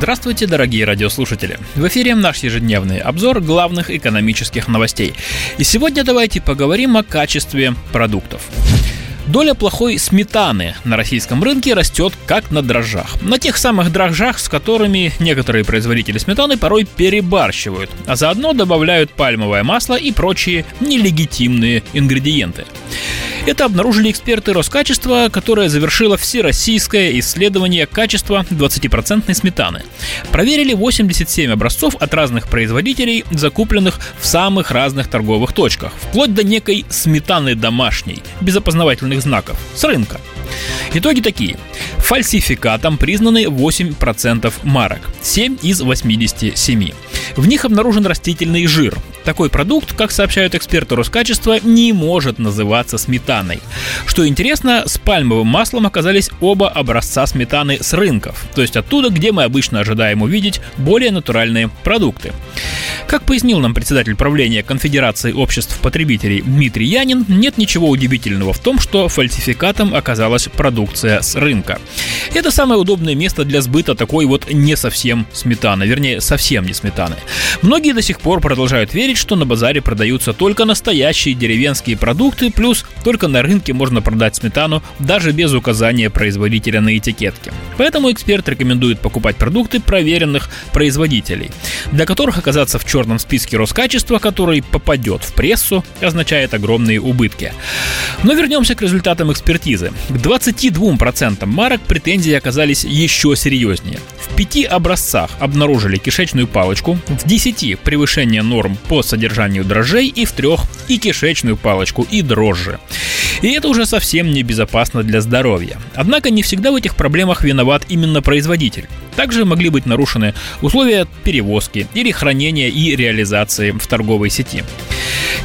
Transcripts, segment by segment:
Здравствуйте, дорогие радиослушатели! В эфире наш ежедневный обзор главных экономических новостей. И сегодня давайте поговорим о качестве продуктов. Доля плохой сметаны на российском рынке растет как на дрожжах. На тех самых дрожжах, с которыми некоторые производители сметаны порой перебарщивают, а заодно добавляют пальмовое масло и прочие нелегитимные ингредиенты. Это обнаружили эксперты Роскачества, которое завершило всероссийское исследование качества 20% сметаны. Проверили 87 образцов от разных производителей, закупленных в самых разных торговых точках, вплоть до некой сметаны домашней, без опознавательных знаков, с рынка. Итоги такие. Фальсификатом признаны 8% марок, 7 из 87. В них обнаружен растительный жир. Такой продукт, как сообщают эксперты Роскачества, не может называться сметаной. Что интересно, с пальмовым маслом оказались оба образца сметаны с рынков, то есть оттуда, где мы обычно ожидаем увидеть более натуральные продукты. Как пояснил нам председатель правления Конфедерации обществ потребителей Дмитрий Янин, нет ничего удивительного в том, что фальсификатом оказалась продукция с рынка. Это самое удобное место для сбыта такой вот не совсем сметаны, вернее, совсем не сметаны. Многие до сих пор продолжают верить, что на базаре продаются только настоящие деревенские продукты, плюс только на рынке можно продать сметану даже без указания производителя на этикетке. Поэтому эксперт рекомендует покупать продукты проверенных производителей, для которых оказаться в черном списке Роскачества, который попадет в прессу, означает огромные убытки. Но вернемся к результатам экспертизы. К 22% марок претензии оказались еще серьезнее. В пяти образцах обнаружили кишечную палочку, в 10 превышение норм по содержанию дрожжей и в трех и кишечную палочку, и дрожжи. И это уже совсем небезопасно для здоровья. Однако не всегда в этих проблемах виноват именно производитель. Также могли быть нарушены условия перевозки или хранения и реализации в торговой сети.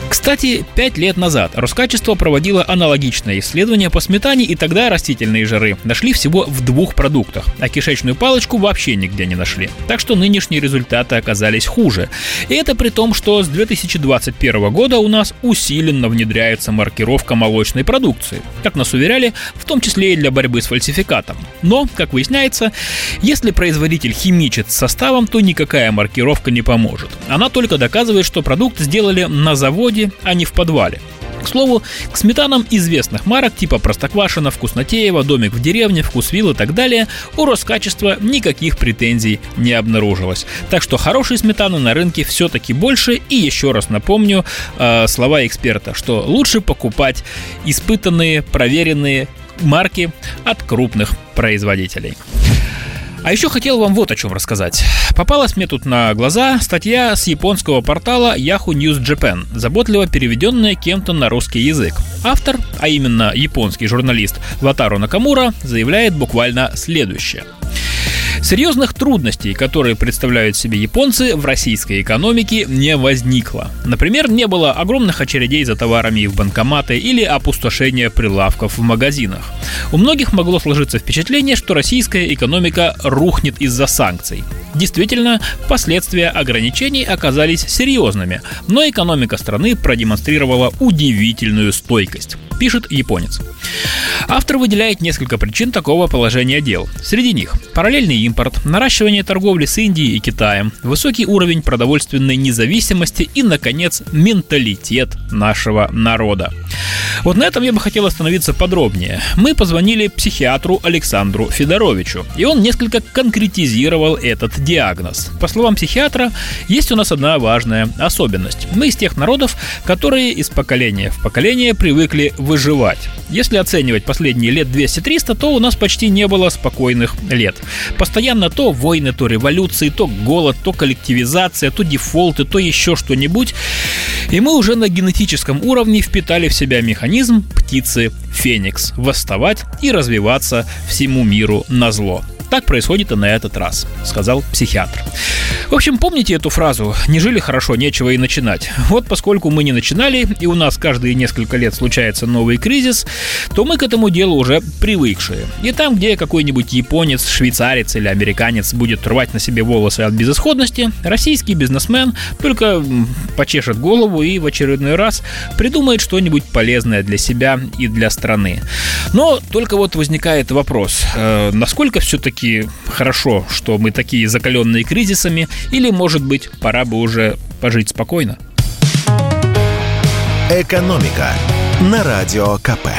Кстати, пять лет назад Роскачество проводило аналогичное исследование по сметане, и тогда растительные жиры нашли всего в двух продуктах, а кишечную палочку вообще нигде не нашли. Так что нынешние результаты оказались хуже. И это при том, что с 2021 года у нас усиленно внедряется маркировка молочной продукции, как нас уверяли, в том числе и для борьбы с фальсификатом. Но, как выясняется, если производитель химичит с составом, то никакая маркировка не поможет. Она только доказывает, что продукт сделали на заводе, а не в подвале. К слову, к сметанам известных марок типа Простоквашино, Вкуснотеева, Домик в деревне, Вкусвилл и так далее у Роскачества никаких претензий не обнаружилось. Так что хорошей сметаны на рынке все-таки больше. И еще раз напомню э, слова эксперта, что лучше покупать испытанные, проверенные марки от крупных производителей. А еще хотел вам вот о чем рассказать. Попалась мне тут на глаза статья с японского портала Yahoo News Japan, заботливо переведенная кем-то на русский язык. Автор, а именно японский журналист Ватару Накамура, заявляет буквально следующее. Серьезных трудностей, которые представляют себе японцы, в российской экономике не возникло. Например, не было огромных очередей за товарами в банкоматы или опустошения прилавков в магазинах. У многих могло сложиться впечатление, что российская экономика рухнет из-за санкций. Действительно, последствия ограничений оказались серьезными, но экономика страны продемонстрировала удивительную стойкость, пишет японец. Автор выделяет несколько причин такого положения дел. Среди них параллельный импорт, наращивание торговли с Индией и Китаем, высокий уровень продовольственной независимости и, наконец, менталитет нашего народа. Вот на этом я бы хотел остановиться подробнее. Мы позвонили психиатру Александру Федоровичу, и он несколько конкретизировал этот диагноз. По словам психиатра, есть у нас одна важная особенность. Мы из тех народов, которые из поколения в поколение привыкли выживать. Если оценивать последние лет 200-300, то у нас почти не было спокойных лет. Постоянно то войны, то революции, то голод, то коллективизация, то дефолты, то еще что-нибудь. И мы уже на генетическом уровне впитали в себя механизм птицы Феникс – восставать и развиваться всему миру на зло. Так происходит и на этот раз, сказал психиатр. В общем, помните эту фразу «не жили хорошо, нечего и начинать». Вот поскольку мы не начинали, и у нас каждые несколько лет случается новый кризис, то мы к этому делу уже привыкшие. И там, где какой-нибудь японец, швейцарец или американец будет рвать на себе волосы от безысходности, российский бизнесмен только почешет голову и в очередной раз придумает что-нибудь полезное для себя и для страны. Но только вот возникает вопрос, э, насколько все-таки хорошо, что мы такие закаленные кризисами, или, может быть, пора бы уже пожить спокойно? Экономика на радио КП.